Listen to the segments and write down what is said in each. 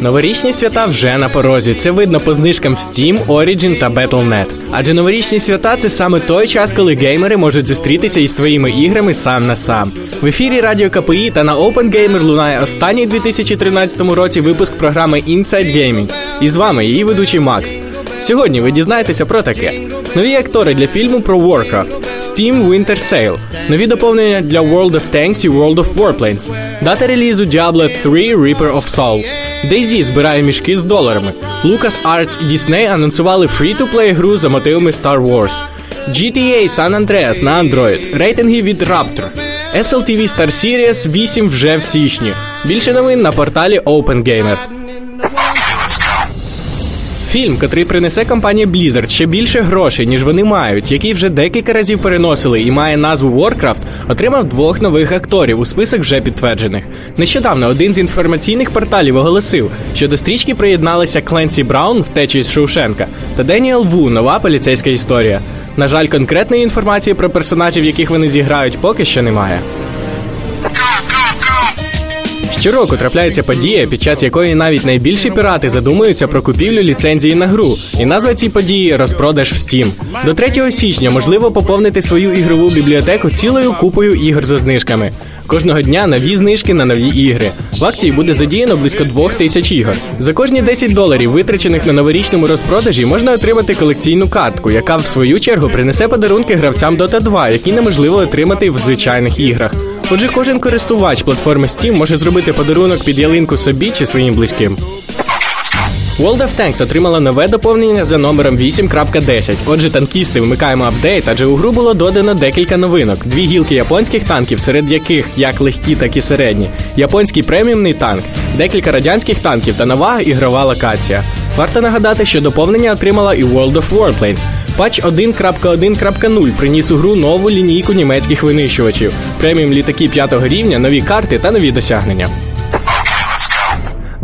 Новорічні свята вже на порозі. Це видно по знижкам в Steam, Origin та Battle.net. Адже новорічні свята це саме той час, коли геймери можуть зустрітися із своїми іграми сам на сам. В ефірі Радіо КПІ та на Open Gamer лунає останній у 2013 році випуск програми Inside Gaming. І з вами її ведучий Макс. Сьогодні ви дізнаєтеся про таке: нові актори для фільму про Warcraft, Steam Winter Sale, нові доповнення для World of Tanks і World of Warplanes, дата релізу Diablo 3 Reaper of Souls, DayZ збирає мішки з доларами. LucasArts і Disney анонсували фрі-то-плей гру за мотивами Star Wars. GTA San Andreas на Android, рейтинги від Raptor. SLTV Star Series 8 вже в січні. Більше новин на порталі OpenGamer. Фільм, котрий принесе компанія Blizzard ще більше грошей, ніж вони мають, який вже декілька разів переносили і має назву Warcraft, отримав двох нових акторів у список вже підтверджених. Нещодавно один з інформаційних порталів оголосив, що до стрічки приєдналися Кленсі Браун, втечі з Шоушенка, та Деніел Ву, нова поліцейська історія. На жаль, конкретної інформації про персонажів, яких вони зіграють, поки що немає. Щороку трапляється подія, під час якої навіть найбільші пірати задумуються про купівлю ліцензії на гру. І назва цій події розпродаж в Steam. До 3 січня можливо поповнити свою ігрову бібліотеку цілою купою ігор за знижками. Кожного дня нові знижки на нові ігри. В акції буде задіяно близько двох тисяч ігор. За кожні 10 доларів, витрачених на новорічному розпродажі, можна отримати колекційну картку, яка в свою чергу принесе подарунки гравцям Dota 2, які неможливо отримати в звичайних іграх. Отже, кожен користувач платформи Steam може зробити подарунок під ялинку собі чи своїм близьким. World of Tanks отримала нове доповнення за номером 8.10. Отже, танкісти вмикаємо апдейт, адже у гру було додано декілька новинок: дві гілки японських танків, серед яких як легкі, так і середні, японський преміумний танк, декілька радянських танків та нова ігрова локація. Варто нагадати, що доповнення отримала і World of Warplanes. Патч 1.1.0 приніс у гру нову лінійку німецьких винищувачів, преміум літаки п'ятого рівня, нові карти та нові досягнення.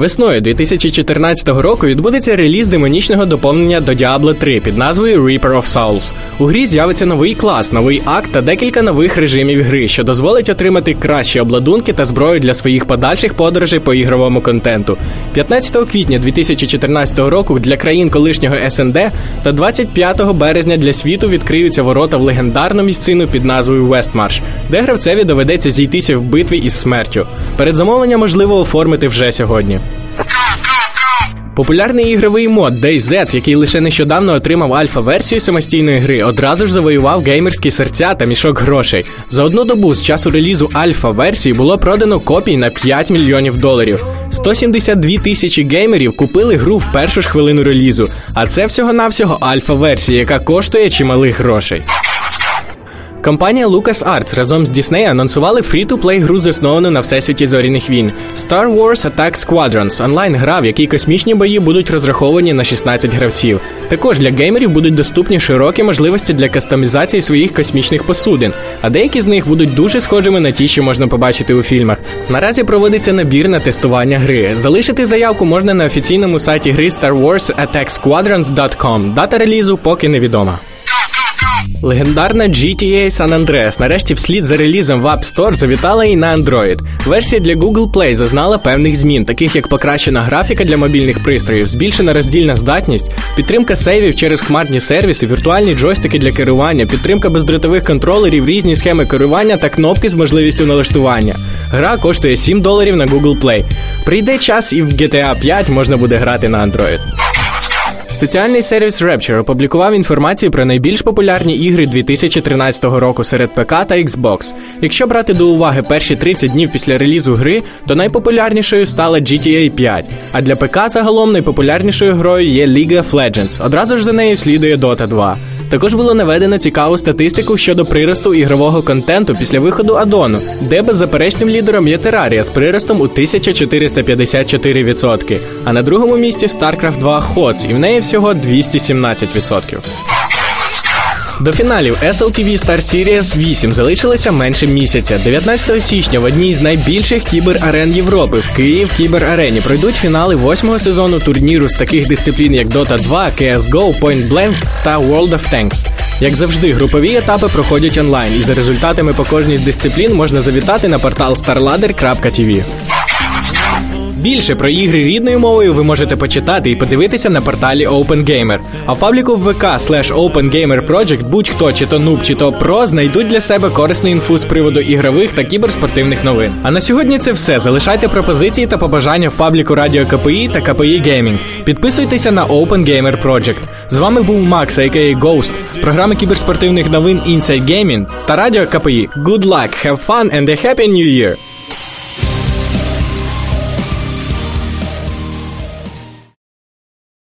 Весною 2014 року відбудеться реліз демонічного доповнення до Diablo 3 під назвою Reaper of Souls. У грі з'явиться новий клас, новий акт та декілька нових режимів гри, що дозволить отримати кращі обладунки та зброю для своїх подальших подорожей по ігровому контенту. 15 квітня 2014 року для країн колишнього СНД та 25 березня для світу відкриються ворота в легендарну місцину під назвою Westmarch, де гравцеві доведеться зійтися в битві із смертю. Передзамовлення можливо оформити вже сьогодні. Популярний ігровий мод DayZ, який лише нещодавно отримав альфа-версію самостійної гри, одразу ж завоював геймерські серця та мішок грошей. За одну добу з часу релізу альфа-версії було продано копій на 5 мільйонів доларів. 172 тисячі геймерів купили гру в першу ж хвилину релізу, а це всього-навсього альфа-версія, яка коштує чималих грошей. Компанія LucasArts разом з Disney анонсували фрі-ту-плей гру засновану на всесвіті зоряних війн Star Wars Attack Squadrons, онлайн-гра, в якій космічні бої будуть розраховані на 16 гравців. Також для геймерів будуть доступні широкі можливості для кастомізації своїх космічних посудин, а деякі з них будуть дуже схожими на ті, що можна побачити у фільмах. Наразі проводиться набір на тестування гри. Залишити заявку можна на офіційному сайті гри Star Wars Attack Squadrons.com. Дата релізу поки невідома. Легендарна GTA San Andreas нарешті вслід за релізом в App Store завітала і на Android. Версія для Google Play зазнала певних змін, таких як покращена графіка для мобільних пристроїв, збільшена роздільна здатність, підтримка сейвів через хмарні сервіси, віртуальні джойстики для керування, підтримка бездротових контролерів, різні схеми керування та кнопки з можливістю налаштування. Гра коштує 7 доларів на Google Play. Прийде час і в GTA 5 можна буде грати на Android. Соціальний сервіс Rapture опублікував інформацію про найбільш популярні ігри 2013 року серед ПК та Xbox. Якщо брати до уваги перші 30 днів після релізу гри, то найпопулярнішою стала GTA 5. А для ПК загалом найпопулярнішою грою є League of Legends. Одразу ж за нею слідує Dota 2. Також було наведено цікаву статистику щодо приросту ігрового контенту після виходу Адону, де беззаперечним лідером є Терарія з приростом у 1454%. А на другому місці StarCraft 2 HOTS, і в неї всього 217%. До фіналів SLTV Star Series 8 залишилося менше місяця. 19 січня в одній з найбільших кіберарен Європи в Київ кіберарені пройдуть фінали восьмого сезону турніру з таких дисциплін, як Dota 2, CSGO, Point Blank та World of Tanks. Як завжди, групові етапи проходять онлайн, і за результатами по кожній з дисциплін можна завітати на портал starladder.tv. Більше про ігри рідною мовою ви можете почитати і подивитися на порталі OpenGamer. А в пабліку в ВК slash OpenGamer Project будь-хто, чи то нуб, чи то про, знайдуть для себе корисний інфу з приводу ігрових та кіберспортивних новин. А на сьогодні це все. Залишайте пропозиції та побажання в пабліку Радіо КПІ та КПІ Gaming. Підписуйтеся на OpenGamer Project. З вами був Макс, а.к.а. Ghost, програми кіберспортивних новин Inside Gaming та Радіо КПІ. Good luck, have fun and a happy new year!